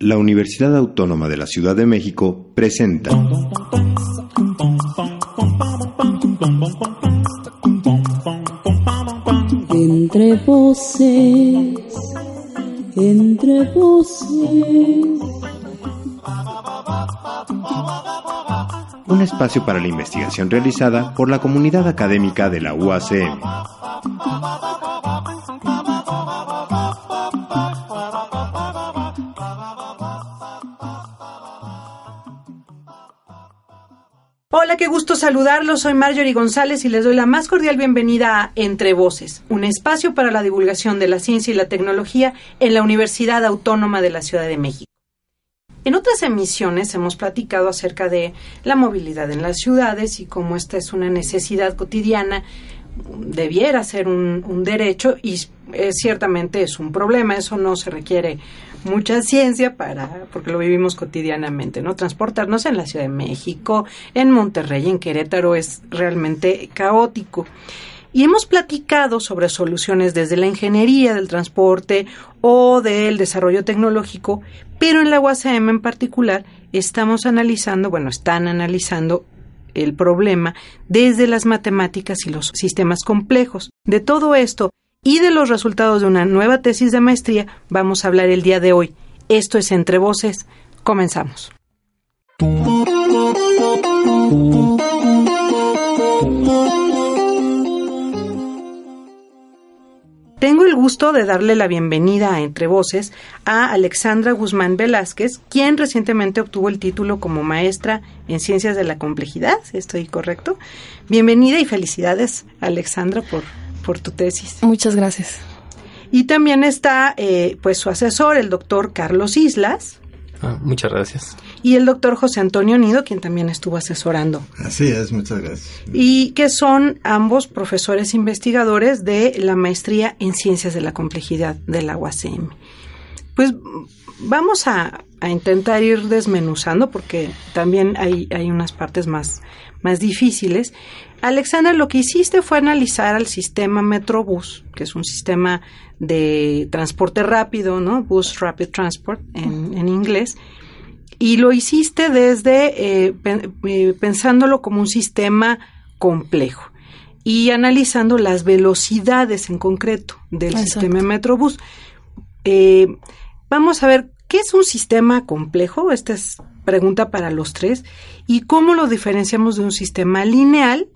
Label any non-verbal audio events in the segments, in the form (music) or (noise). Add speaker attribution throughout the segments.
Speaker 1: la Universidad Autónoma de la Ciudad de México presenta.
Speaker 2: Entre voces, entre voces.
Speaker 1: Un espacio para la investigación realizada por la comunidad académica de la UACM.
Speaker 3: Gusto saludarlos. Soy Marjorie González y les doy la más cordial bienvenida a Entre Voces, un espacio para la divulgación de la ciencia y la tecnología en la Universidad Autónoma de la Ciudad de México. En otras emisiones hemos platicado acerca de la movilidad en las ciudades y cómo esta es una necesidad cotidiana, debiera ser un, derecho y eh, ciertamente es un problema. Eso no se requiere mucha ciencia para, porque lo vivimos cotidianamente, ¿no? Transportarnos en la Ciudad de México, en Monterrey, en Querétaro es realmente caótico. Y hemos platicado sobre soluciones desde la ingeniería del transporte o del desarrollo tecnológico, pero en la UACM en particular estamos analizando, bueno, están analizando el problema desde las matemáticas y los sistemas complejos. De todo esto y de los resultados de una nueva tesis de maestría vamos a hablar el día de hoy. Esto es Entre Voces. Comenzamos. Tengo el gusto de darle la bienvenida a Entre Voces a Alexandra Guzmán Velázquez, quien recientemente obtuvo el título como maestra en Ciencias de la Complejidad. ¿Estoy correcto? Bienvenida y felicidades, Alexandra, por, por tu tesis.
Speaker 4: Muchas gracias.
Speaker 3: Y también está eh, pues su asesor, el doctor Carlos Islas.
Speaker 5: Ah, muchas gracias.
Speaker 3: Y el doctor José Antonio Nido, quien también estuvo asesorando.
Speaker 6: Así es, muchas gracias.
Speaker 3: Y que son ambos profesores investigadores de la maestría en Ciencias de la Complejidad de la UACM. Pues vamos a, a intentar ir desmenuzando porque también hay, hay unas partes más, más difíciles. Alexandra, lo que hiciste fue analizar al sistema Metrobús, que es un sistema de transporte rápido, ¿no? Bus Rapid Transport en, en inglés, y lo hiciste desde eh, pen, eh, pensándolo como un sistema complejo y analizando las velocidades en concreto del
Speaker 4: Exacto.
Speaker 3: sistema Metrobús. Eh, vamos a ver qué es un sistema complejo. Esta es pregunta para los tres. ¿Y cómo lo diferenciamos de un sistema lineal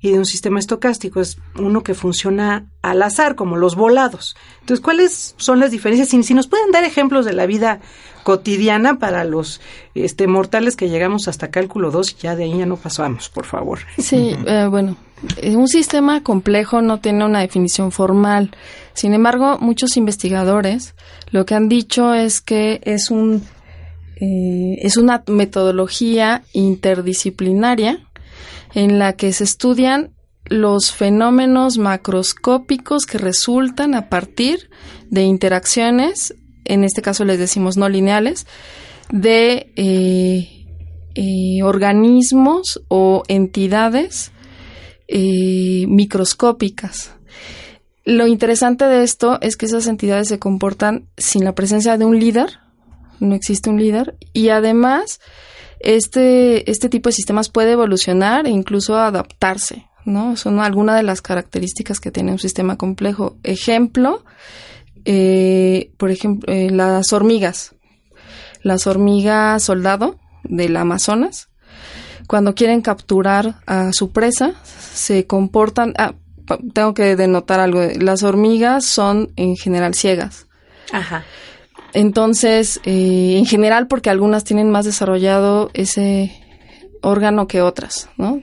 Speaker 3: y de un sistema estocástico? Es uno que funciona al azar, como los volados. Entonces, ¿cuáles son las diferencias? Si, si nos pueden dar ejemplos de la vida cotidiana para los este, mortales que llegamos hasta cálculo 2 y ya de ahí ya no pasamos, por favor.
Speaker 4: Sí, eh, bueno, eh, un sistema complejo no tiene una definición formal. Sin embargo, muchos investigadores lo que han dicho es que es un eh, es una metodología interdisciplinaria en la que se estudian los fenómenos macroscópicos que resultan a partir de interacciones, en este caso les decimos no lineales, de eh, eh, organismos o entidades microscópicas. Lo interesante de esto es que esas entidades se comportan sin la presencia de un líder, no existe un líder, y además este, este tipo de sistemas puede evolucionar e incluso adaptarse, ¿no? Son algunas de las características que tiene un sistema complejo. Ejemplo, eh, por ejemplo, eh, las hormigas. Las hormigas soldado del Amazonas, cuando quieren capturar a su presa, se comportan... Ah, tengo que denotar algo. Las hormigas son en general ciegas.
Speaker 3: Ajá.
Speaker 4: Entonces, eh, en general, porque algunas tienen más desarrollado ese órgano que otras, ¿no?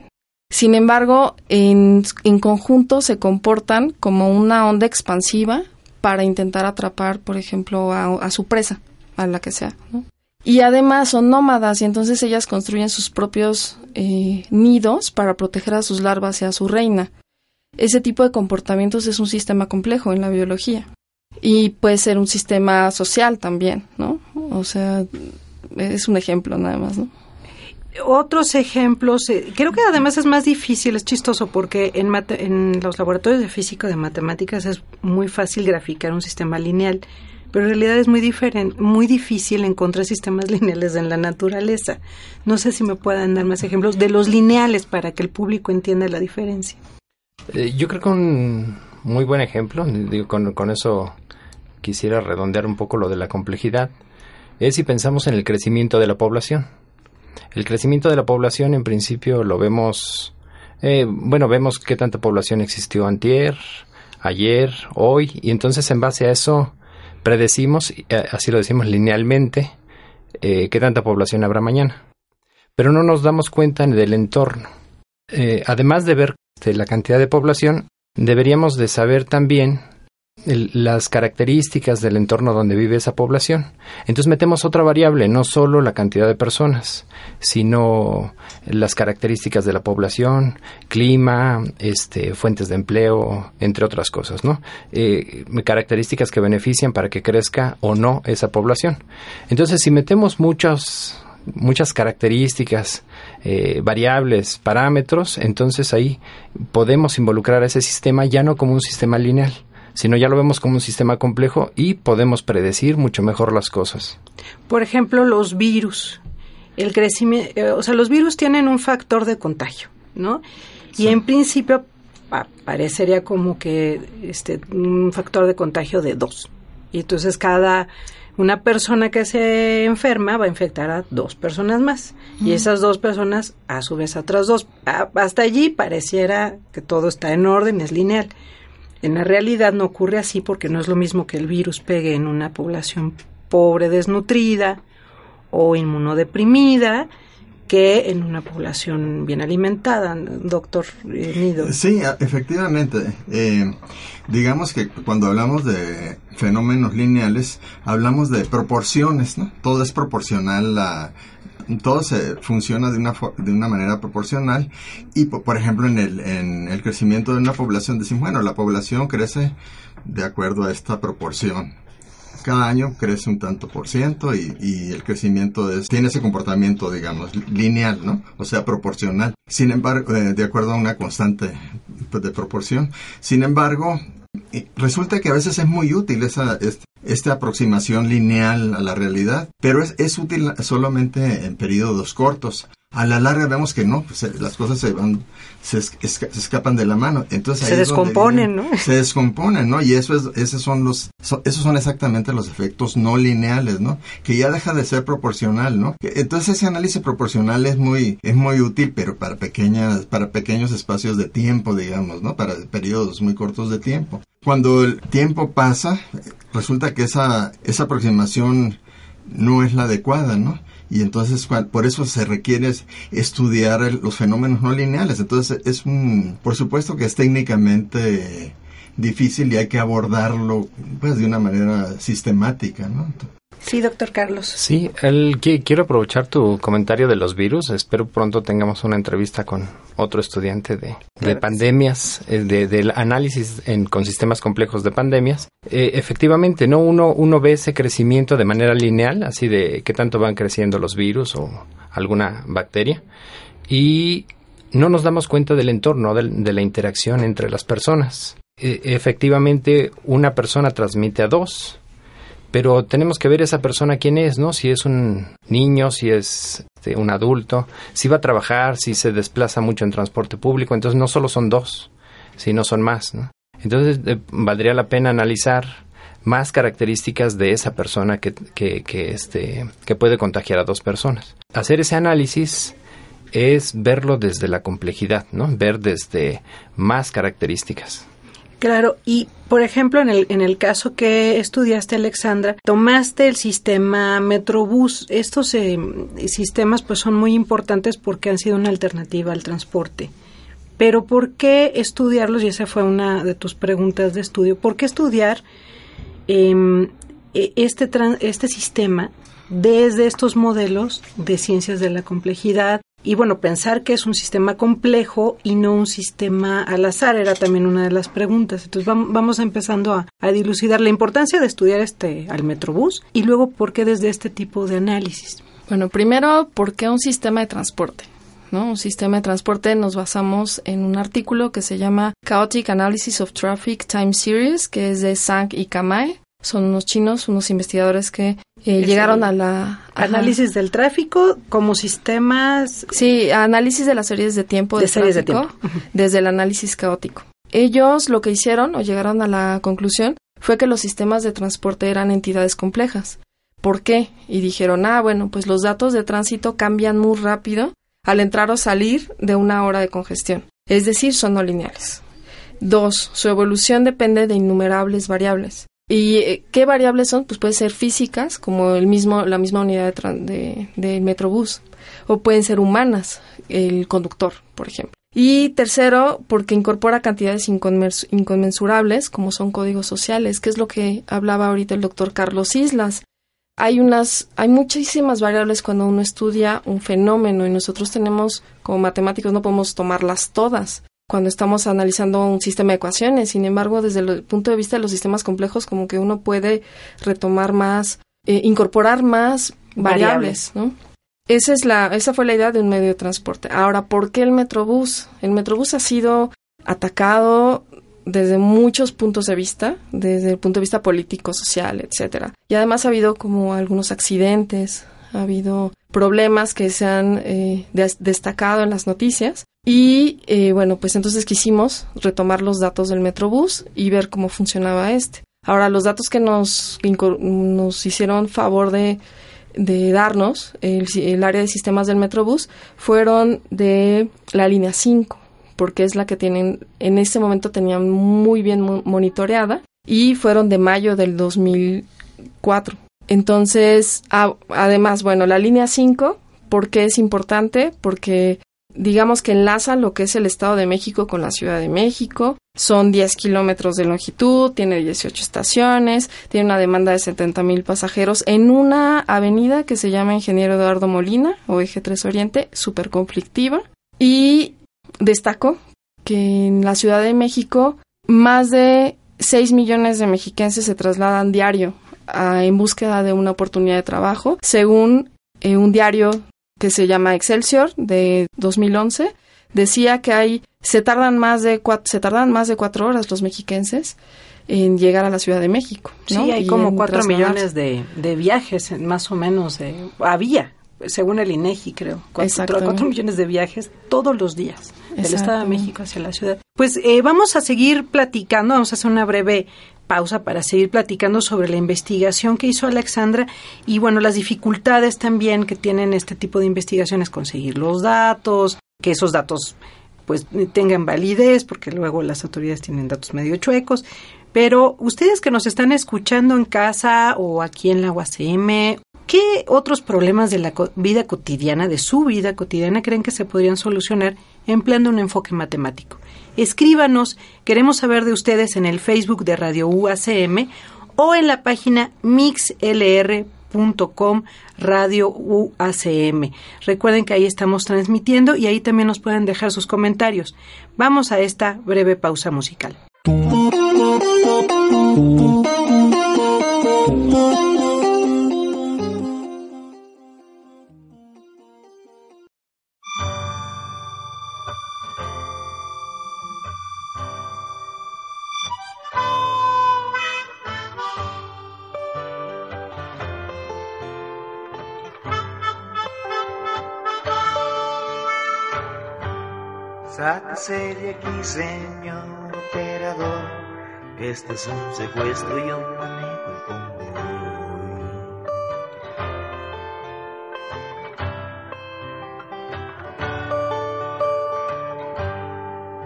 Speaker 4: Sin embargo, en, en conjunto se comportan como una onda expansiva para intentar atrapar, por ejemplo, a, a su presa, a la que sea. Y además son nómadas y entonces ellas construyen sus propios eh, nidos para proteger a sus larvas y a su reina. Ese tipo de comportamientos es un sistema complejo en la biología. Y puede ser un sistema social también, ¿no? O sea, es un ejemplo nada más, ¿no?
Speaker 3: Otros ejemplos, eh, creo que además es más difícil, es chistoso, porque en, mate, en los laboratorios de física de matemáticas es muy fácil graficar un sistema lineal, pero en realidad es muy diferente, muy difícil encontrar sistemas (laughs) lineales en la naturaleza. No sé si me puedan dar más ejemplos de los lineales para que el público entienda la diferencia.
Speaker 5: Eh, yo creo que un muy buen ejemplo, digo, con, con eso quisiera redondear un poco lo de la complejidad, es si pensamos en el crecimiento de la población. El crecimiento de la población en principio lo vemos, eh, bueno, vemos qué tanta población existió antier, ayer, hoy, y entonces en base a eso predecimos, eh, así lo decimos linealmente, eh, qué tanta población habrá mañana. Pero no nos damos cuenta del entorno. además de ver este, la cantidad de población, deberíamos de saber también las características del entorno donde vive esa población. Entonces metemos otra variable, no solo la cantidad de personas, sino las características de la población, clima, este, fuentes de empleo, entre otras cosas, ¿no? Eh, características que benefician para que crezca o no esa población. Entonces, si metemos muchas muchas características, eh, variables, parámetros, entonces ahí podemos involucrar a ese sistema ya no como un sistema lineal, sino ya lo vemos como un sistema complejo y podemos predecir mucho mejor las cosas.
Speaker 3: Por ejemplo, los virus. El crecimiento, eh, o sea, los virus tienen un factor de contagio, ¿no? Y en principio parecería como que este un factor de contagio de dos. Y entonces cada una persona que se enferma va a infectar a dos personas más y esas dos personas a su vez a otras dos. hasta allí pareciera que todo está en orden, es lineal. En la realidad no ocurre así porque no es lo mismo que el virus pegue en una población pobre, desnutrida o inmunodeprimida que en una población bien alimentada, doctor eh, Nido.
Speaker 6: Sí, efectivamente. Eh, digamos que cuando hablamos de fenómenos lineales, hablamos de proporciones, ¿no? Todo es proporcional a todo se funciona de una, de una manera proporcional y, por, ejemplo, en el, en el crecimiento de una población decimos, bueno, la población crece de acuerdo a esta proporción. Cada año crece un tanto por ciento y, y el crecimiento tiene ese comportamiento, digamos, lineal, ¿no? O sea, proporcional. Sin embargo, eh, de acuerdo a una constante de proporción. Sin embargo, resulta que a veces es muy útil esa, esta aproximación lineal a la realidad, pero es, es útil solamente en periodos cortos. A la larga vemos que no, pues, las cosas se van, se, escapan de la mano. Entonces
Speaker 3: se descomponen, ¿no?
Speaker 6: Se descomponen, ¿no? Y eso es, esos son los, esos son exactamente los efectos no lineales, ¿no? Que ya deja de ser proporcional, ¿no? Entonces ese análisis proporcional es muy, es muy útil, pero para pequeñas, para pequeños espacios de tiempo, digamos, ¿no? Para periodos muy cortos de tiempo. Cuando el tiempo pasa, resulta que esa, esa aproximación no es la adecuada, ¿no? Y entonces por eso se requiere estudiar los fenómenos no lineales. Entonces es un, por supuesto que es técnicamente difícil y hay que abordarlo pues de una manera sistemática, ¿no?
Speaker 3: Sí, doctor Carlos.
Speaker 5: Sí, el, quiero aprovechar tu comentario de los virus. Espero pronto tengamos una entrevista con otro estudiante de, de pandemias, eh, de, del análisis en, con sistemas complejos de pandemias. Eh, efectivamente, no uno, uno ve ese crecimiento de manera lineal, así de qué tanto van creciendo los virus o alguna bacteria, y no nos damos cuenta del entorno, de, la interacción entre las personas. E, efectivamente, una persona transmite a dos pero tenemos que ver esa persona quién es, ¿no? Si es un niño, si es este, un adulto, si va a trabajar, si se desplaza mucho en transporte público, entonces no solo son dos, sino son más, ¿no? Entonces eh, valdría la pena analizar más características de esa persona que, que, que, este, que puede contagiar a dos personas. Hacer ese análisis es verlo desde la complejidad, ¿no? Ver desde más características.
Speaker 3: Claro, y por ejemplo, en el, en el caso que estudiaste, Alexandra, tomaste el sistema Metrobús. Estos eh, sistemas pues son muy importantes porque han sido una alternativa al transporte. Pero ¿por qué estudiarlos? Y esa fue una de tus preguntas de estudio. ¿Por qué estudiar em, e, este, este sistema desde estos modelos de ciencias de la complejidad, y bueno, pensar que es un sistema complejo y no un sistema al azar era también una de las preguntas. Entonces vamos empezando a, a dilucidar la importancia de estudiar este al Metrobús y luego por qué desde este tipo de análisis.
Speaker 4: Bueno, primero, ¿por qué un sistema de transporte? ¿no? Un sistema de transporte nos basamos en un artículo que se llama Chaotic Analysis of Traffic Time Series, que es de Sang y Kamae. Son unos chinos, unos investigadores que eh, llegaron a la...
Speaker 3: Análisis del tráfico como sistemas...
Speaker 4: Sí, análisis de las series de tiempo
Speaker 3: de,
Speaker 4: de
Speaker 3: series de tiempo.
Speaker 4: desde el análisis caótico. Ellos lo que hicieron o llegaron a la conclusión fue que los sistemas de transporte eran entidades complejas. ¿Por qué? Y dijeron, ah, bueno, pues los datos de tránsito cambian muy rápido al entrar o salir de una hora de congestión. Es decir, son no lineales. Dos, su evolución depende de innumerables variables. ¿Y eh, qué variables son? Pues pueden ser físicas, como el mismo, la misma unidad de, de, Metrobús, o pueden ser humanas, el conductor, por ejemplo. Y tercero, porque incorpora cantidades inconmensurables, como son códigos sociales, que es lo que hablaba ahorita el doctor Carlos Islas. Hay unas, hay muchísimas variables cuando uno estudia un fenómeno y nosotros tenemos, como matemáticos, no podemos tomarlas todas cuando estamos analizando un sistema de ecuaciones. Sin embargo, desde el punto de vista de los sistemas complejos, como que uno puede retomar más, eh, incorporar más variables, variables, ¿no? Esa, es la, esa fue la idea de un medio de transporte. Ahora, ¿por qué el Metrobús? El Metrobús ha sido atacado desde muchos puntos de vista, desde el punto de vista político, social, etcétera. Y además ha habido como algunos accidentes, ha habido problemas que se han eh, destacado en las noticias. Y eh, bueno, pues entonces quisimos retomar los datos del Metrobús y ver cómo funcionaba este. Ahora, los datos que nos, nos hicieron favor de darnos el, área de sistemas del Metrobús fueron de la línea 5, porque es la que tienen, en este momento tenían muy bien monitoreada y fueron de mayo del 2004. Entonces, además, bueno, la línea 5, ¿por qué es importante? Porque digamos que enlaza lo que es el Estado de México con la Ciudad de México. Son 10 kilómetros de longitud, tiene 18 estaciones, tiene una demanda de 70 mil pasajeros en una avenida que se llama Ingeniero Eduardo Molina o Eje 3 Oriente, súper conflictiva. Y destaco que en la Ciudad de México más de 6 millones de mexiquenses se trasladan diario en búsqueda de una oportunidad de trabajo, según eh, un diario que se llama Excelsior de 2011 decía que hay se tardan más de cuatro, se tardan más de cuatro horas los mexiquenses en llegar a la Ciudad de México.
Speaker 3: Sí, hay como cuatro millones de, de, viajes, más o menos, eh, había, según el INEGI, creo, cuatro, cuatro, millones de viajes todos los días del Estado de México hacia la ciudad. Pues eh, vamos a seguir platicando, vamos a hacer una breve pausa para seguir platicando sobre la investigación que hizo Alexandra y bueno, las dificultades también que tienen este tipo de investigaciones, conseguir los datos, que esos datos pues tengan validez, porque luego las autoridades tienen datos medio chuecos. Pero ustedes que nos están escuchando en casa o aquí en la UACM, ¿qué otros problemas de la vida cotidiana, de su vida cotidiana, creen que se podrían solucionar empleando un enfoque matemático? Escríbanos, queremos saber de ustedes en el Facebook de Radio UACM o en la página mixlr.com Radio UACM. Recuerden que ahí estamos transmitiendo y ahí también nos pueden dejar sus comentarios. Vamos a esta breve pausa musical.
Speaker 7: Aquí, señor operador. Este es un secuestro y un manejo el convoy.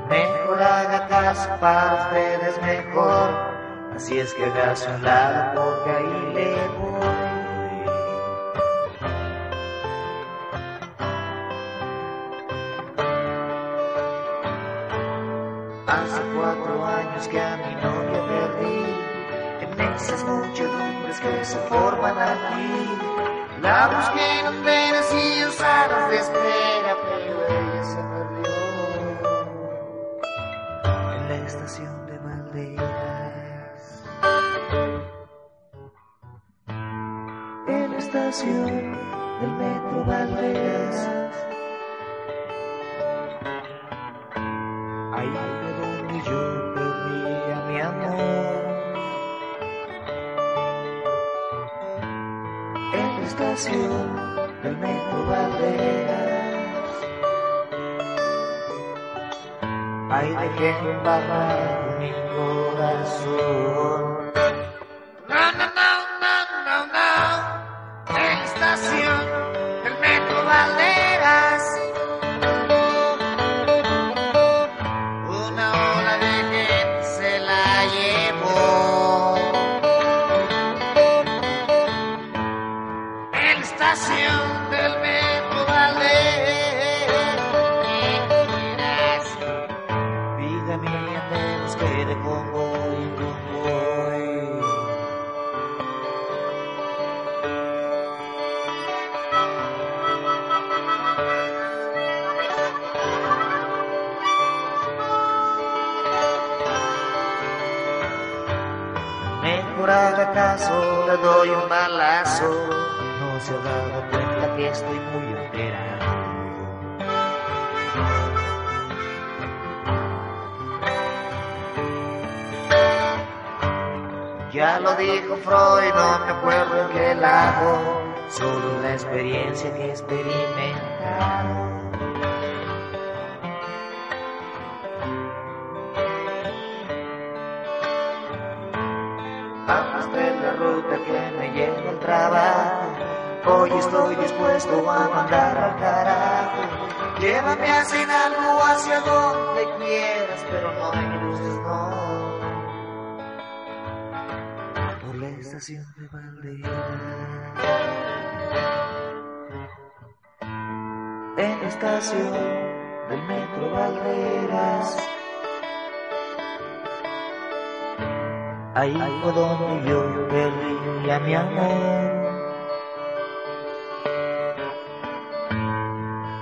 Speaker 7: Mejor haga caso para ustedes mejor. Así es que hágase un lado porque ahí le voy. Forman aquí La busqué en hoteles y en salas dejé embarrar lleva al trabajo, hoy estoy dispuesto a mandar al carajo. Llévame hacia algo hacia donde quieras, pero no me gustes, no por la estación de Valderas. En la estación del metro Valderas. Ahí fue donde yo perdí a mi amor.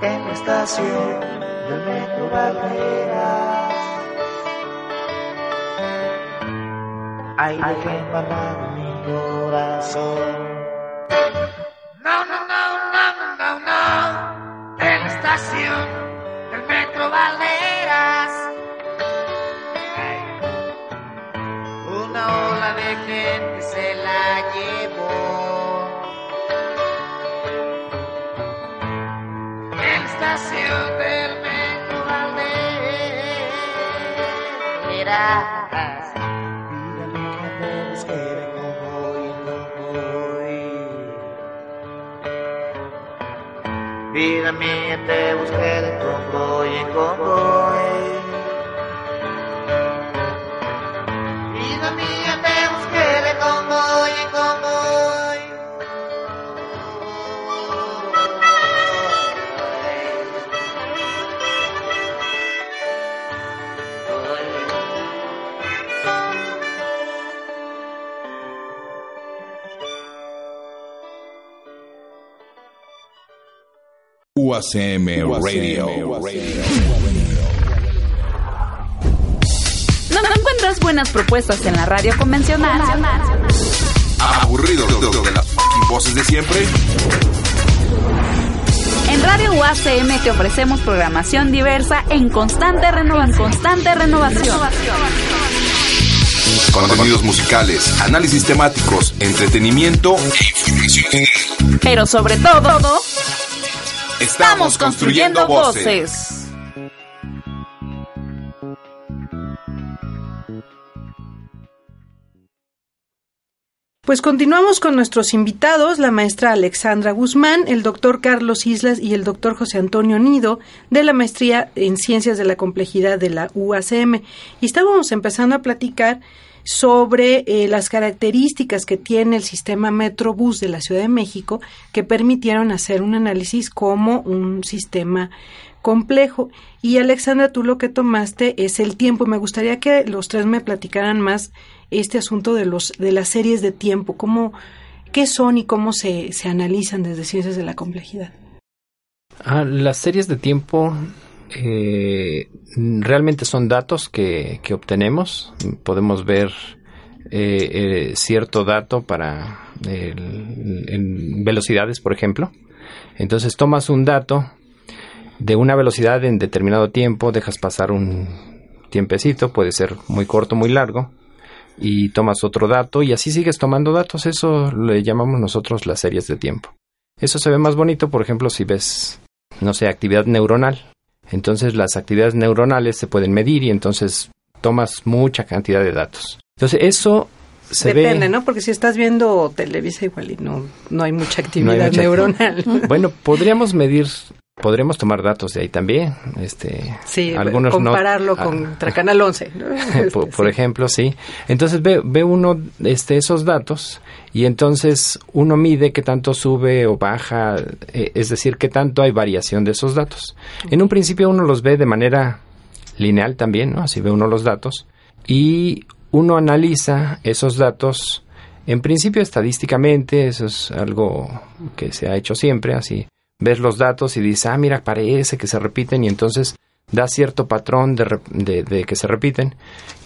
Speaker 7: En la estación del metro Valderas. Ahí dejé mi corazón. Te busqué de convoy en convoy.
Speaker 8: UACM Radio.
Speaker 9: ¿No, encuentras buenas propuestas en la radio convencional?
Speaker 8: Aburrido de, las voces de siempre.
Speaker 9: En Radio UACM te ofrecemos programación diversa en constante renovación. constante renovación.
Speaker 8: Contenidos musicales, análisis temáticos, entretenimiento e información.
Speaker 9: Pero sobre todo,
Speaker 8: Estamos construyendo voces.
Speaker 3: Pues continuamos con nuestros invitados, la maestra Alexandra Guzmán, el doctor Carlos Islas y el doctor José Antonio Nido, de la maestría en Ciencias de la Complejidad de la UACM. Y estábamos empezando a platicar sobre eh, las características que tiene el sistema Metrobús de la Ciudad de México que permitieron hacer un análisis como un sistema complejo. Y Alexandra, tú lo que tomaste es el tiempo. Me gustaría que los tres me platicaran más este asunto de los de las series de tiempo, cómo qué son y cómo se, se analizan desde ciencias de la complejidad.
Speaker 5: Ah, las series de tiempo eh, realmente son datos que, que obtenemos. Podemos ver eh, eh, cierto dato para en velocidades, por ejemplo. Entonces tomas un dato de una velocidad en determinado tiempo, dejas pasar un tiempecito, puede ser muy corto, muy largo, y tomas otro dato y así sigues tomando datos. Eso le llamamos nosotros las series de tiempo. Eso se ve más bonito, por ejemplo, si ves, no sé, actividad neuronal. Entonces las actividades neuronales se pueden medir y entonces tomas mucha cantidad de datos. Entonces eso se
Speaker 3: Depende,
Speaker 5: ve...
Speaker 3: ¿no? Porque si estás viendo Televisa igual y no, no hay mucha
Speaker 5: No
Speaker 3: actividad
Speaker 5: hay mucha-
Speaker 3: neuronal.
Speaker 5: Bueno, podríamos medir, podríamos tomar datos de ahí también. Este,
Speaker 3: Sí,
Speaker 5: algunos no-
Speaker 3: compararlo
Speaker 5: ah,
Speaker 3: contra Canal 11. ¿no? (laughs)
Speaker 5: por,
Speaker 3: Este,
Speaker 5: por
Speaker 3: sí.
Speaker 5: ejemplo, sí. Entonces ve, ve uno este, esos datos y entonces uno mide qué tanto sube o baja, eh, es decir, qué tanto hay variación de esos datos. En un principio uno los ve de manera lineal también, ¿no? Así ve uno los datos y uno analiza esos datos en principio estadísticamente, eso es algo que se ha hecho siempre, así ves los datos y dices, ah, mira, parece que se repiten y entonces da cierto patrón de, de- de que se repiten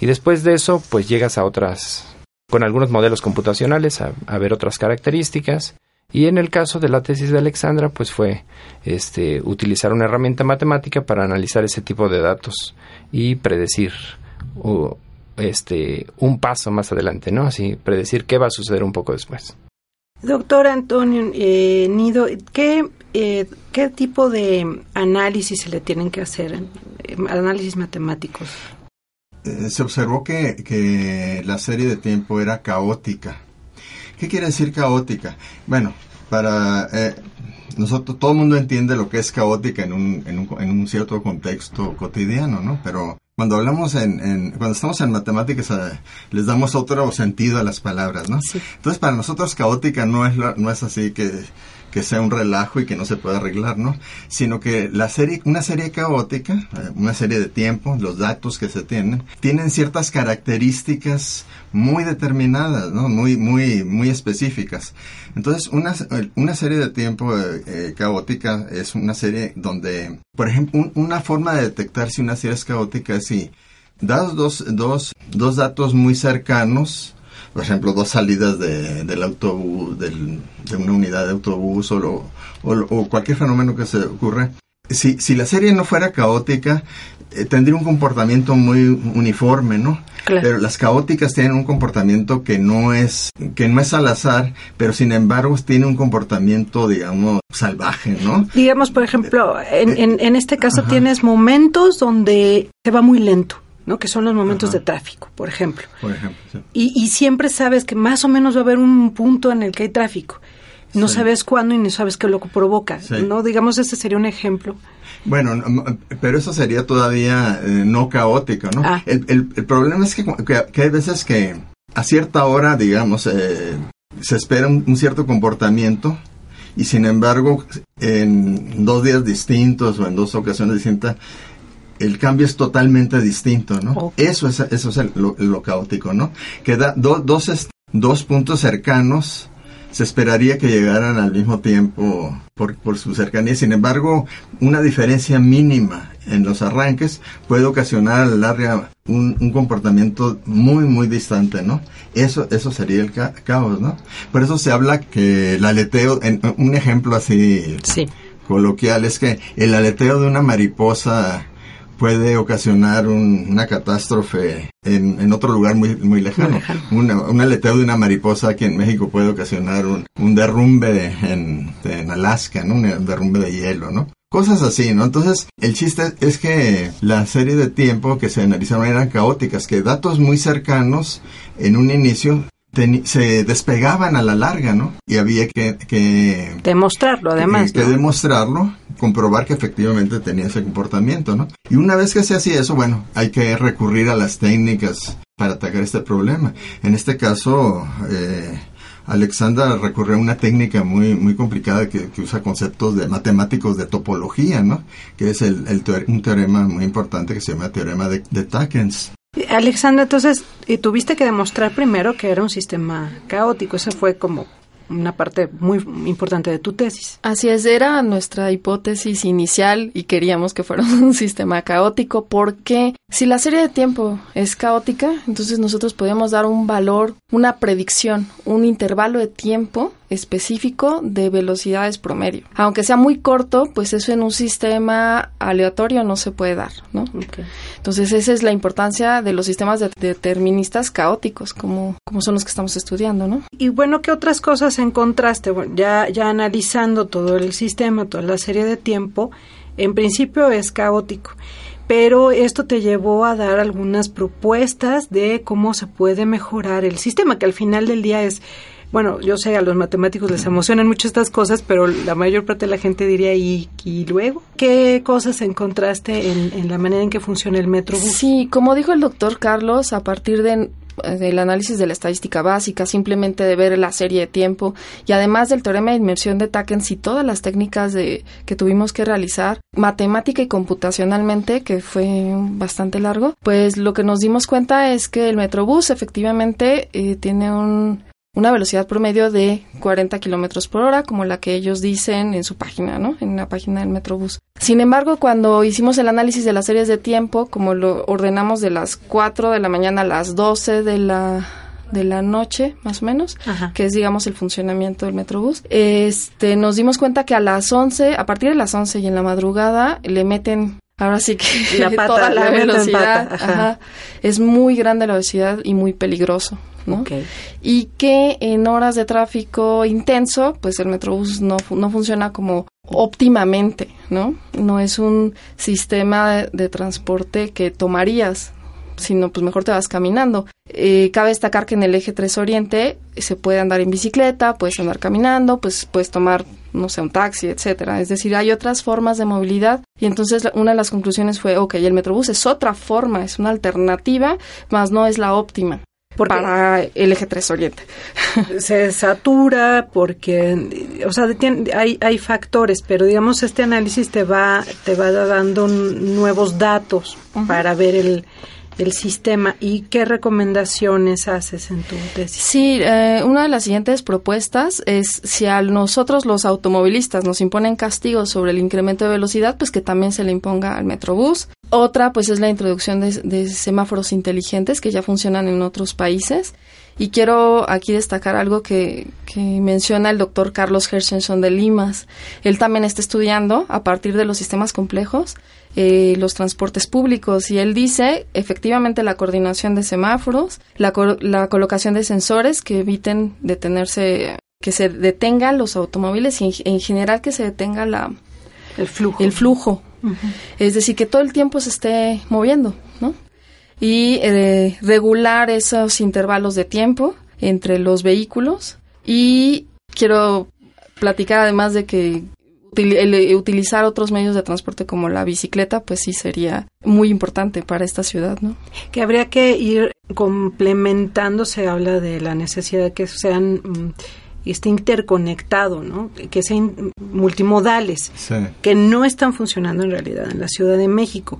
Speaker 5: y después de eso pues llegas a otras, con algunos modelos computacionales a, ver otras características y en el caso de la tesis de Alexandra pues fue este, utilizar una herramienta matemática para analizar ese tipo de datos y predecir este, un paso más adelante, ¿no? Así, predecir qué va a suceder un poco después.
Speaker 3: Doctor Antonio eh, Nido, ¿qué, eh, ¿qué tipo de análisis se le tienen que hacer? Eh, análisis matemáticos.
Speaker 6: Eh, se observó que, que la serie de tiempo era caótica. ¿Qué quiere decir caótica? Bueno, para eh, nosotros todo el mundo entiende lo que es caótica en un, en un, en un cierto contexto cotidiano, ¿no? Pero cuando hablamos en, en cuando estamos en matemáticas eh, les damos otro sentido a las palabras, ¿no?
Speaker 3: Sí.
Speaker 6: Entonces para nosotros caótica no es no es así que que sea un relajo y que no se pueda arreglar, ¿no? Sino que la serie, una serie caótica, eh, una serie de tiempo, los datos que se tienen, tienen ciertas características muy determinadas, ¿no? Muy, muy, muy específicas. Entonces, una, una serie de tiempo eh, eh, caótica es una serie donde, por ejemplo, un- una forma de detectar si una serie es caótica es si das dos, dos, dos datos muy cercanos, por ejemplo, dos salidas de, del autobús, del- de una unidad de autobús o, lo- o, cualquier fenómeno que se ocurre. Si, si la serie no fuera caótica, eh, tendría un comportamiento muy uniforme, ¿no?
Speaker 3: Claro.
Speaker 6: Pero las caóticas tienen un comportamiento que no es que no es al azar, pero sin embargo tiene un comportamiento, digamos, salvaje, ¿no?
Speaker 3: Digamos, por ejemplo, en, en, en este caso
Speaker 6: Ajá.
Speaker 3: tienes momentos donde se va muy lento, ¿no? Que son los momentos
Speaker 6: Ajá.
Speaker 3: de tráfico, por ejemplo.
Speaker 6: Por ejemplo. sí.
Speaker 3: Y, y siempre sabes que más o menos va a haber un punto en el que hay tráfico. No
Speaker 6: Sí.
Speaker 3: sabes cuándo y no sabes qué lo provoca,
Speaker 6: Sí.
Speaker 3: ¿no? Digamos, ese sería un ejemplo.
Speaker 6: Bueno, no, pero eso sería todavía eh, no caótico, ¿no?
Speaker 3: Ah.
Speaker 6: El, el- el problema es que, que- que hay veces que a cierta hora, digamos, eh, se espera un, un cierto comportamiento y sin embargo en dos días distintos o en dos ocasiones distintas el cambio es totalmente distinto, ¿no? Eso es, eso es el- lo, lo caótico, ¿no? Que da do- dos, dos puntos cercanos se esperaría que llegaran al mismo tiempo por, por su cercanía. Sin embargo, una diferencia mínima en los arranques puede ocasionar a la larga un, un comportamiento muy, muy distante, ¿no? Eso, eso sería el ca- caos, ¿no? Por eso se habla que el aleteo, en, un ejemplo así
Speaker 3: Sí.
Speaker 6: coloquial es que el aleteo de una mariposa puede ocasionar un- una catástrofe en, en otro lugar muy, muy lejano.
Speaker 3: Muy lejano.
Speaker 6: Una- un aleteo de una mariposa aquí en México puede ocasionar un, un derrumbe en, en Alaska, ¿no? Un derrumbe de hielo, ¿no? Cosas así, ¿no? Entonces, el chiste es que la serie de tiempo que se analizaron eran caóticas, que datos muy cercanos en un inicio se despegaban a la larga, ¿no? Y había que, que
Speaker 3: Demostrarlo, además.
Speaker 6: que
Speaker 3: ¿no?
Speaker 6: demostrarlo, comprobar que efectivamente tenía ese comportamiento, ¿no? Y una vez que se hacía eso, bueno, hay que recurrir a las técnicas para atacar este problema. En este caso, eh, Alexandra recurrió a una técnica muy, muy complicada que, que usa conceptos de matemáticos de topología, ¿no? Que es el, el teore- un teorema muy importante que se llama teorema de, de Takens.
Speaker 3: Alexandra, entonces, eh, tuviste que demostrar primero que era un sistema caótico. Esa fue como una parte muy importante de tu tesis.
Speaker 4: Así es, era nuestra hipótesis inicial y queríamos que fuera (laughs) un sistema caótico porque si la serie de tiempo es caótica, entonces nosotros podemos dar un valor, una predicción, un intervalo de tiempo específico de velocidades promedio. Aunque sea muy corto, pues eso en un sistema aleatorio no se puede dar, ¿no? Entonces esa es la importancia de los sistemas deterministas caóticos, como, como son los que estamos estudiando, ¿no?
Speaker 3: Y bueno, ¿qué otras cosas encontraste? Bueno, ya, ya analizando todo el sistema, toda la serie de tiempo, en principio es caótico pero esto te llevó a dar algunas propuestas de cómo se puede mejorar el sistema, que al final del día es bueno, yo sé, a los matemáticos les emocionan mucho estas cosas, pero la mayor parte de la gente diría, ¿y, luego? ¿Qué cosas encontraste en, en la manera en que funciona el Metrobús?
Speaker 4: Sí, como dijo el doctor Carlos, a partir de del análisis de la estadística básica, simplemente de ver la serie de tiempo y además del teorema de inmersión de Takens y todas las técnicas de, que tuvimos que realizar, matemática y computacionalmente, que fue bastante largo, pues lo que nos dimos cuenta es que el Metrobús efectivamente eh, tiene un una velocidad promedio de 40 kilómetros por hora, como la que ellos dicen en su página, ¿no? En la página del Metrobús. Sin embargo, cuando hicimos el análisis de las series de tiempo, como lo ordenamos de las 4 de la mañana a las 12 de la de la noche, más o menos, que es, digamos, el funcionamiento del Metrobús, este, nos dimos cuenta que a las 11, a partir de las 11 y en la madrugada, le meten Ahora sí que
Speaker 3: la (laughs) pata,
Speaker 4: toda la, velocidad
Speaker 3: ajá.
Speaker 4: es muy grande la velocidad y muy peligroso, ¿no?
Speaker 3: Okay.
Speaker 4: Y que en horas de tráfico intenso, pues el Metrobús no, no funciona como óptimamente, ¿no? No es un sistema de, de transporte que tomarías, sino pues mejor te vas caminando. Eh, cabe destacar que en el eje 3 Oriente se puede andar en bicicleta, puedes andar caminando, pues puedes tomar, no sé, un taxi, etcétera. Es decir, hay otras formas de movilidad y entonces una de las conclusiones fue, ok, el Metrobús es otra forma, es una alternativa, más no es la óptima.
Speaker 3: Porque
Speaker 4: para el eje 3 Oriente. (laughs)
Speaker 3: Se satura porque, o sea, hay, hay factores, pero digamos este análisis te va, te va dando nuevos datos uh -huh. para ver el, el sistema y qué recomendaciones haces en tu tesis.
Speaker 4: Sí, eh, una de las siguientes propuestas es si a nosotros los automovilistas nos imponen castigos sobre el incremento de velocidad, pues que también se le imponga al Metrobús. Otra, pues es la introducción de, de semáforos inteligentes que ya funcionan en otros países. Y quiero aquí destacar algo que, que menciona el doctor Carlos Hershenson de Limas. Él también está estudiando, a partir de los sistemas complejos, eh, los transportes públicos. Y él dice, efectivamente, la coordinación de semáforos, la, la colocación de sensores que eviten detenerse, que se detengan los automóviles y en, en general que se detenga la,
Speaker 3: el flujo.
Speaker 4: El flujo. Es decir, que todo el tiempo se esté moviendo, ¿no? y eh, regular esos intervalos de tiempo entre los vehículos. Y quiero platicar además de que el, utilizar otros medios de transporte como la bicicleta pues sí sería muy importante para esta ciudad no
Speaker 3: que habría que ir complementando se habla de la necesidad de que sean mm, esté interconectado, ¿no? que sean multimodales,
Speaker 6: sí.
Speaker 3: que no están funcionando en realidad en la Ciudad de México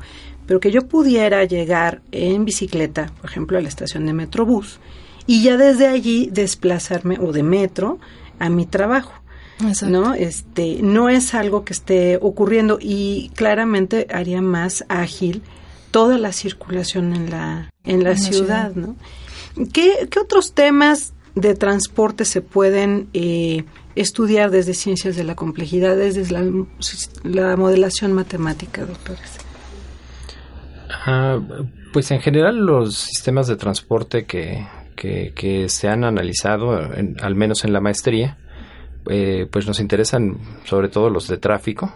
Speaker 3: pero que yo pudiera llegar en bicicleta, por ejemplo, a la estación de Metrobús, y ya desde allí desplazarme, o de metro, a mi trabajo.
Speaker 4: Exacto.
Speaker 3: ¿no? Este, no es algo que esté ocurriendo y claramente haría más ágil toda la circulación en la, en la, en ciudad, la ciudad, ¿no? ¿Qué, ¿Qué, otros temas de transporte se pueden eh, estudiar desde ciencias de la complejidad, desde la, la modelación matemática, doctores?
Speaker 5: Uh, pues en general los sistemas de transporte que, que, se han analizado, al menos en la maestría, eh, pues nos interesan sobre todo los de tráfico.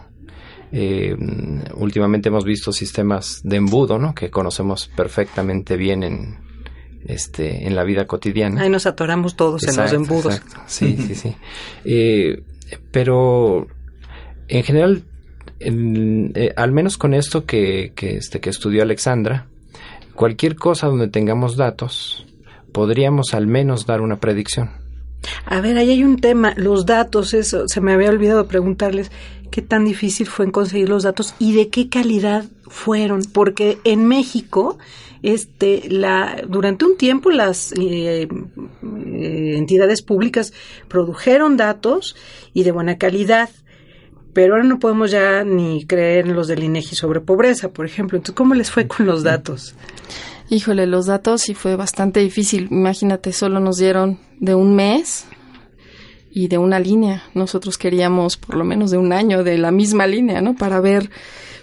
Speaker 5: Eh, últimamente hemos visto sistemas de embudo, ¿no? Que conocemos perfectamente bien en, este, en la vida cotidiana.
Speaker 3: Ahí nos atoramos todos exacto, en los embudos.
Speaker 5: Exacto. Sí, sí, sí. Eh, pero en general en, eh, al menos con esto que, que, este, que estudió Alexandra, cualquier cosa donde tengamos datos, podríamos al menos dar una predicción.
Speaker 3: A ver, ahí hay un tema, los datos, eso, se me había olvidado preguntarles qué tan difícil fue en conseguir los datos y de qué calidad fueron, porque en México, este, la, durante un tiempo las eh, eh, entidades públicas produjeron datos y de buena calidad, pero ahora no podemos ya ni creer en los del INEGI sobre pobreza, por ejemplo. Entonces, ¿cómo les fue con los datos?
Speaker 4: Híjole, los datos sí fue bastante difícil. Imagínate, solo nos dieron de un mes y de una línea. Nosotros queríamos por lo menos de un año de la misma línea, ¿no? Para ver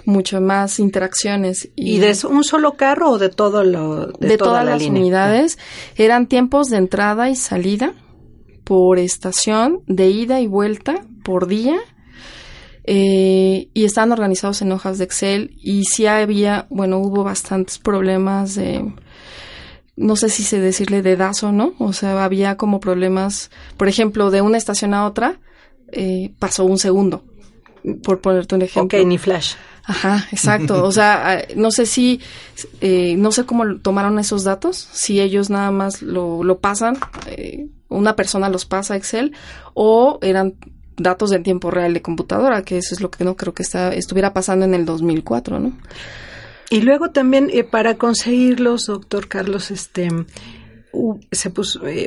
Speaker 4: mucho más interacciones.
Speaker 3: ¿Y, de un solo carro o de todo lo
Speaker 4: de, todas las unidades? Eran tiempos de entrada y salida por estación, de ida y vuelta por día. Eh, y estaban organizados en hojas de Excel y sí había, bueno, hubo bastantes problemas de, no sé si sé decirle dedazo no, o sea, había como problemas, por ejemplo, de una estación a otra, eh, pasó un segundo, por ponerte un ejemplo.
Speaker 3: Ok, ni flash.
Speaker 4: Ajá, exacto. O sea, ah, no sé si, eh, no sé cómo tomaron esos datos, si ellos nada más lo, lo pasan, eh, una persona los pasa a Excel, o eran datos en tiempo real de computadora, que eso es lo que no creo que está, estuviera pasando en el 2004, ¿no?
Speaker 3: Y luego también eh, para conseguirlos, doctor Carlos, este, se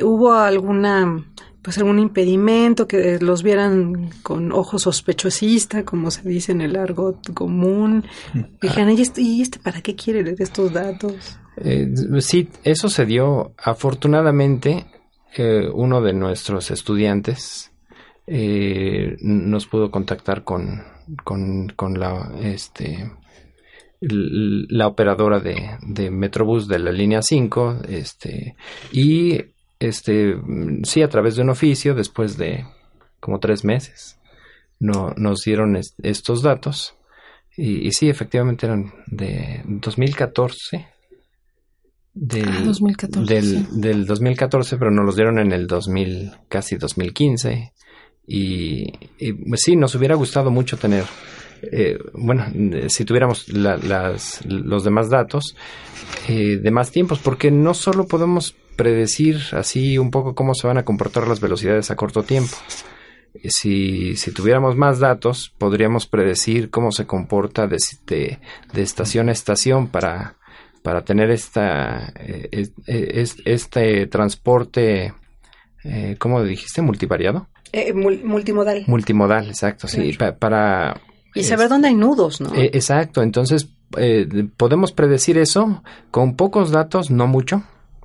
Speaker 3: hubo alguna pues algún impedimento, que los vieran con ojos sospechosista, como se dice en el argot común. (laughs) Dijeron, ¿y este, ¿y este para qué quiere leer estos datos?
Speaker 5: Eh, sí, eso se dio. Afortunadamente, eh, uno de nuestros estudiantes eh, nos pudo contactar con, con, con la, este, la operadora de, de Metrobús de la línea 5 este, y este, sí, a través de un oficio, después de como tres meses, no, nos dieron estos datos. Y, sí, efectivamente eran de 2014. Del,
Speaker 4: 2014,
Speaker 5: del, del 2014, pero nos los dieron en el 2000, casi 2015. Y, y pues sí, nos hubiera gustado mucho tener, eh, bueno, si tuviéramos las, los demás datos eh, de más tiempos, porque no solo podemos predecir así un poco cómo se van a comportar las velocidades a corto tiempo. Si, si tuviéramos más datos, podríamos predecir cómo se comporta de, de, estación a estación para, para tener esta, eh, este transporte, eh, ¿cómo dijiste? ¿Multivariado?
Speaker 3: Eh, multimodal.
Speaker 5: Multimodal, exacto, sí. para...
Speaker 3: Y saber dónde hay nudos, ¿no?
Speaker 5: exacto, entonces podemos predecir eso con pocos datos, no mucho,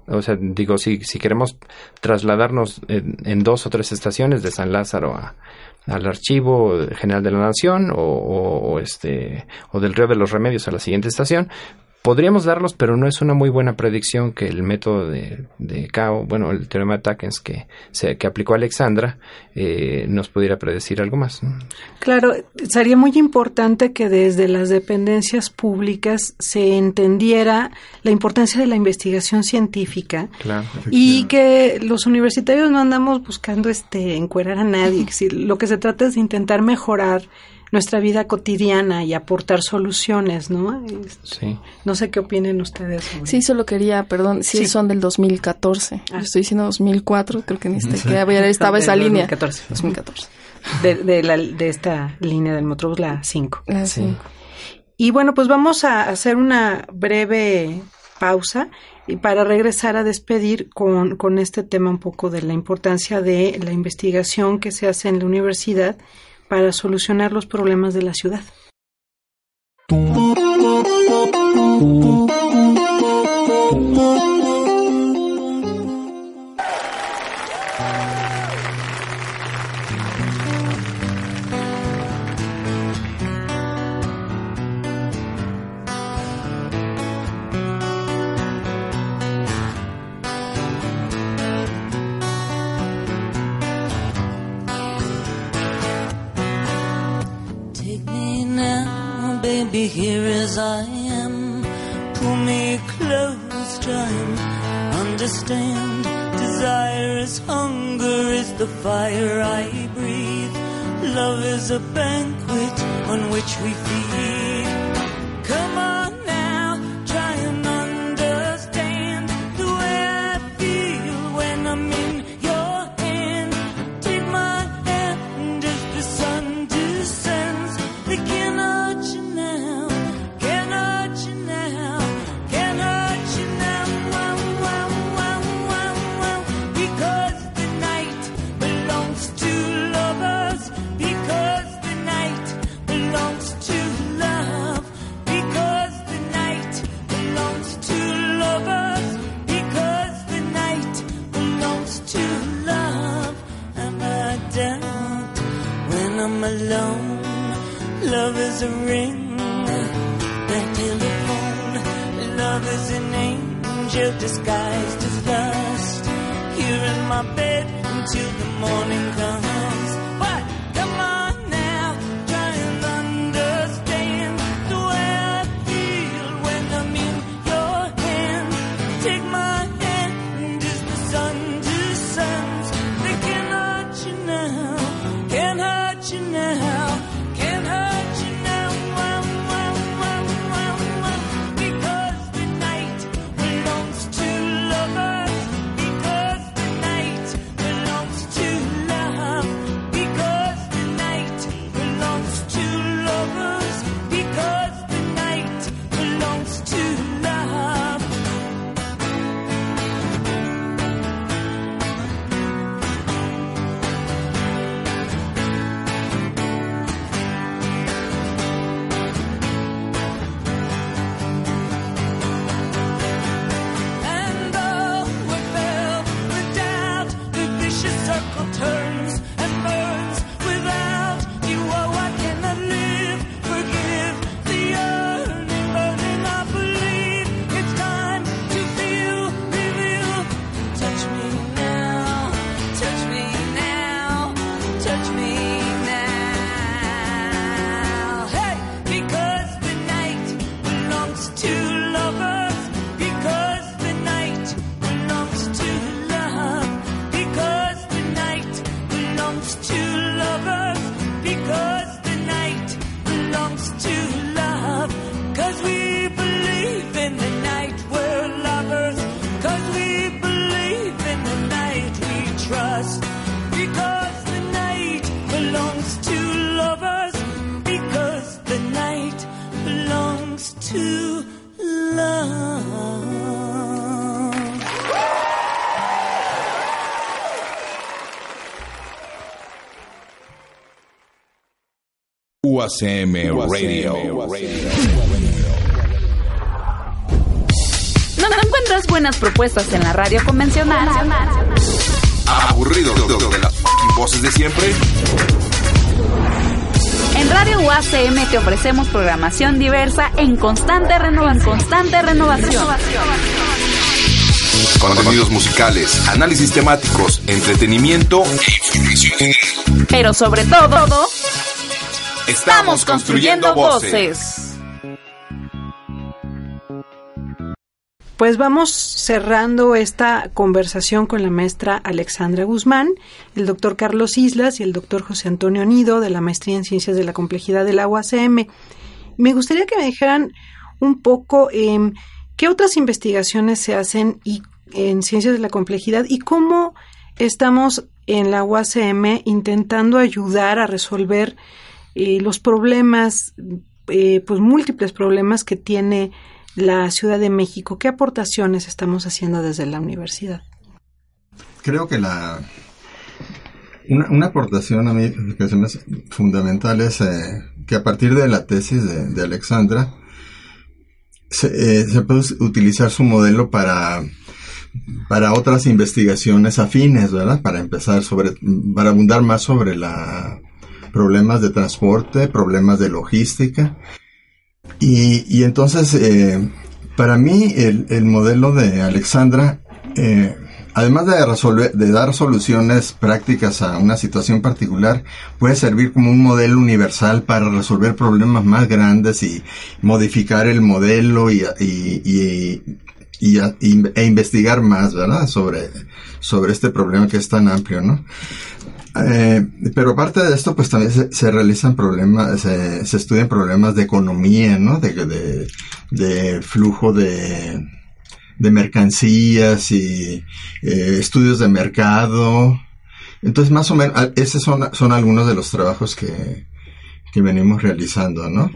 Speaker 5: o sea, digo, si, si queremos trasladarnos en, dos o tres estaciones de San Lázaro a, al Archivo General de la Nación o, o, este, o del Río de los Remedios a la siguiente estación, Podríamos darlos, pero no es una muy buena predicción que el método de, de Cao, bueno, el teorema de Takens que, se, que aplicó Alexandra, eh, nos pudiera predecir algo más.
Speaker 3: Claro, sería muy importante que desde las dependencias públicas se entendiera la importancia de la investigación científica y que los universitarios no andamos buscando este encuerar a nadie. lo que se trata es de intentar mejorar nuestra vida cotidiana y aportar soluciones, ¿no?
Speaker 5: Sí.
Speaker 3: No sé qué opinen ustedes.
Speaker 4: Sí, solo quería, perdón, sí, son del 2014. Ah. Estoy diciendo 2004, creo que en este que estaba esa línea.
Speaker 3: 2014. 2014. De, de, la, de esta línea del Metrobús, la 5.
Speaker 4: La 5.
Speaker 3: Y bueno, pues vamos a hacer una breve pausa y para regresar a despedir con, con este tema un poco de la importancia de la investigación que se hace en la universidad para solucionar los problemas de la ciudad.
Speaker 10: As I am. Pull me close, and understand. Desire is hunger, is the fire I breathe. Love is a banquet on which we feed. Telephone. Love is an angel disguised as lust. Here in my bed until the morning comes.
Speaker 8: UACM Radio.
Speaker 9: ¿No, encuentras buenas propuestas en la radio convencional?
Speaker 8: Aburrido de, las voces de siempre.
Speaker 9: En Radio UACM te ofrecemos programación diversa en constante renovación. constante renovación.
Speaker 8: Contenidos musicales, análisis temáticos, entretenimiento e información.
Speaker 9: Pero sobre todo,
Speaker 8: Estamos construyendo voces.
Speaker 3: Pues vamos cerrando esta conversación con la maestra Alexandra Guzmán, el doctor Carlos Islas y el doctor José Antonio Nido de la maestría en Ciencias de la Complejidad de la UACM. Me gustaría que me dijeran un poco em, qué otras investigaciones se hacen y, en Ciencias de la Complejidad y cómo estamos en la UACM intentando ayudar a resolver eh, los problemas, eh, pues múltiples problemas que tiene la Ciudad de México. ¿Qué aportaciones estamos haciendo desde la universidad?
Speaker 6: Creo que la una, aportación a mí que se me hace fundamental es eh, que a partir de la tesis de, Alexandra se, se puede utilizar su modelo para para otras investigaciones afines, ¿verdad? Para empezar sobre, para abundar más sobre la problemas de transporte, problemas de logística. Y, y entonces, eh, para mí, el, el, modelo de Alexandra, eh, además de, resolver, de dar soluciones prácticas a una situación particular, puede servir como un modelo universal para resolver problemas más grandes y modificar el modelo y, y, e investigar más, ¿verdad? Sobre, sobre este problema que es tan amplio, ¿no? Eh, pero aparte de esto, pues también se, se realizan problemas, se, estudian problemas de economía, ¿no? De, de, de flujo de, de mercancías y eh, estudios de mercado. Entonces, más o menos, esos son, son algunos de los trabajos que, que venimos realizando, ¿no?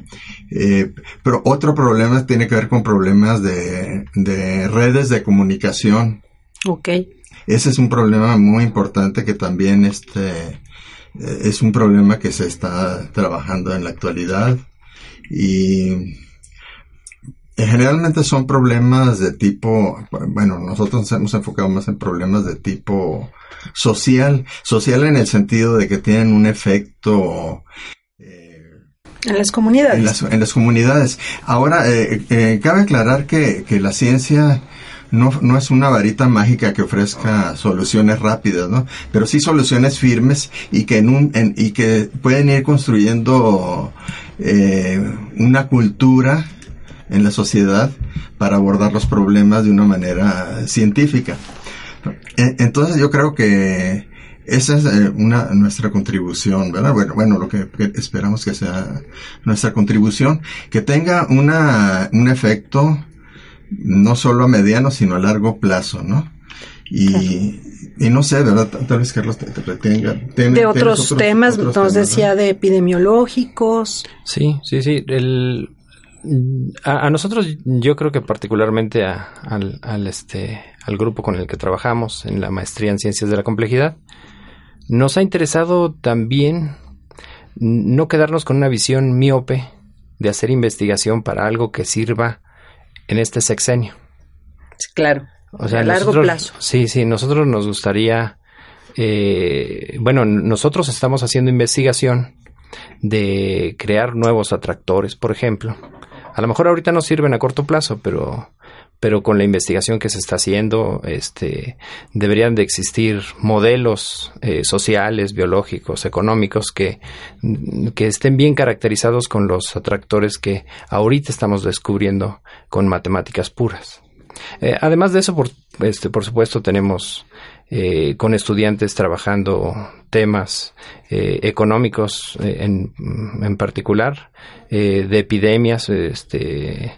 Speaker 6: Eh, pero otro problema tiene que ver con problemas de, de redes de comunicación.
Speaker 3: Ok.
Speaker 6: Ese es un problema muy importante que también este, es un problema que se está trabajando en la actualidad y generalmente son problemas de tipo, bueno, nosotros nos hemos enfocado más en problemas de tipo social, social en el sentido de que tienen un efecto
Speaker 3: En las comunidades.
Speaker 6: En las, en las comunidades. Ahora, eh, eh, cabe aclarar que, que la ciencia no, no es una varita mágica que ofrezca soluciones rápidas, ¿no? Pero sí soluciones firmes y que, en un, en, y que pueden ir construyendo eh, una cultura en la sociedad para abordar los problemas de una manera científica. E- Entonces yo creo que esa es eh, una nuestra contribución, ¿verdad? Bueno, bueno, lo que, que esperamos que sea nuestra contribución, que tenga una, un efecto no solo a mediano, sino a largo plazo, ¿no? Y, y no sé, ¿verdad? Tal vez Carlos te, te tenga...
Speaker 3: de otros temas,
Speaker 6: otros
Speaker 3: nos
Speaker 6: temas,
Speaker 3: decía de epidemiológicos.
Speaker 5: Sí, sí, sí. El, a, a nosotros, yo creo que particularmente a- al, al, este, al grupo con el que trabajamos en la maestría en ciencias de la complejidad, nos ha interesado también no quedarnos con una visión miope de hacer investigación para algo que sirva en este sexenio.
Speaker 3: Claro.
Speaker 5: O sea,
Speaker 3: a largo
Speaker 5: nosotros-
Speaker 3: plazo.
Speaker 5: Sí, sí, nosotros nos gustaría, eh, bueno, nosotros estamos haciendo investigación de crear nuevos atractores, por ejemplo. A lo mejor ahorita no sirven a corto plazo, pero, pero con la investigación que se está haciendo, este, deberían de existir modelos eh, sociales, biológicos, económicos que, que estén bien caracterizados con los atractores que ahorita estamos descubriendo con matemáticas puras. Eh, además de eso, por, este, por supuesto, tenemos eh, con estudiantes trabajando temas económicos en, en particular, de epidemias, este,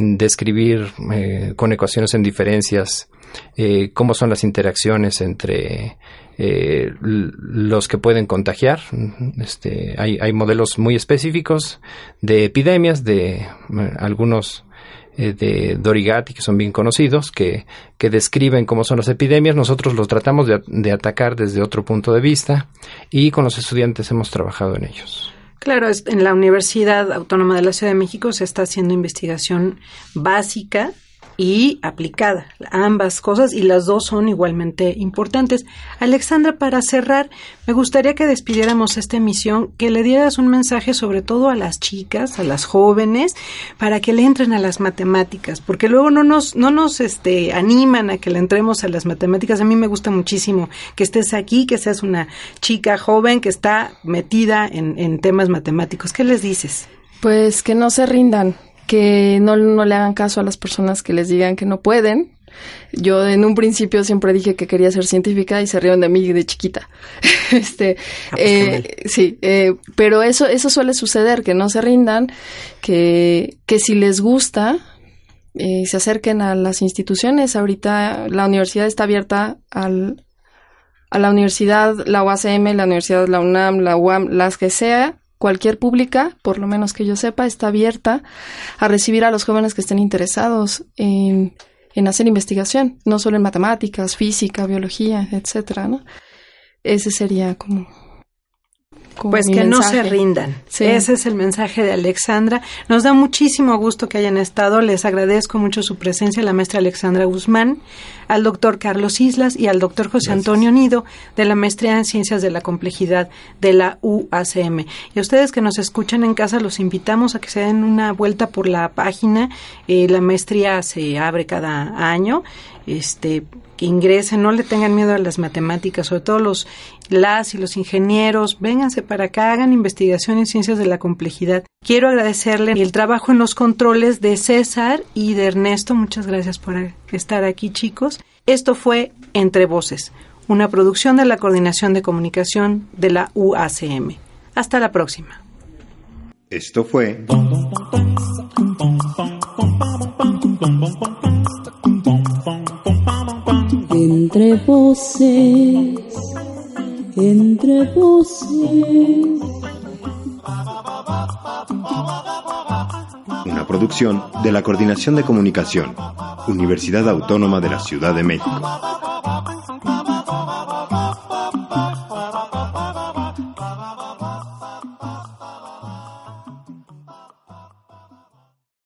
Speaker 5: describir eh, con ecuaciones en diferencias eh, cómo son las interacciones entre eh, los que pueden contagiar. Este, hay, hay modelos muy específicos de epidemias, de eh, algunos eh, de Dorigati, que son bien conocidos, que, describen cómo son las epidemias. Nosotros los tratamos de atacar desde otro punto de vista y con los estudiantes hemos trabajado en ellos.
Speaker 3: Claro, en la Universidad Autónoma de la Ciudad de México se está haciendo investigación básica y aplicada, ambas cosas, y las dos son igualmente importantes. Alexandra, para cerrar, me gustaría que despidiéramos esta emisión, que le dieras un mensaje sobre todo a las chicas, a las jóvenes, para que le entren a las matemáticas, porque luego no nos, no nos este, animan a que le entremos a las matemáticas. A mí me gusta muchísimo que estés aquí, que seas una chica joven que está metida en, en temas matemáticos. ¿Qué les dices?
Speaker 4: Pues que no se rindan, que no, no le hagan caso a las personas que les digan que no pueden. Yo en un principio siempre dije que quería ser científica y se rieron de mí de chiquita. (laughs) este, eh, sí, eh, pero eso, eso suele suceder, que no se rindan, que, que si les gusta, eh, se acerquen a las instituciones. Ahorita la universidad está abierta al, a la universidad, la UACM, la universidad, la UNAM, la UAM, las que sea, cualquier pública, por lo menos que yo sepa, está abierta a recibir a los jóvenes que estén interesados en, en hacer investigación, no solo en matemáticas, física, biología, etcétera, ¿no? Ese sería como, como
Speaker 3: Pues que no se rindan.
Speaker 4: Sí.
Speaker 3: Ese es el mensaje de Alexandra. Nos da muchísimo gusto que hayan estado. Les agradezco mucho su presencia, la maestra Alexandra Guzmán, al doctor Carlos Islas y al doctor José Antonio Nido de la maestría en Ciencias de la Complejidad de la UACM. Y a ustedes que nos escuchan en casa, los invitamos a que se den una vuelta por la página. Eh, la maestría se abre cada año. Este, que ingresen, no le tengan miedo a las matemáticas, sobre todo los las y los ingenieros, vénganse para acá, hagan investigación en ciencias de la complejidad. Quiero agradecerle el trabajo en los controles de César y de Ernesto. Muchas gracias por estar aquí, chicos. Esto fue Entre Voces, una producción de la Coordinación de Comunicación de la UACM. Hasta la próxima.
Speaker 1: Esto fue
Speaker 2: Entre voces, entre voces.
Speaker 1: una producción de la Coordinación de Comunicación, Universidad Autónoma de la Ciudad de México.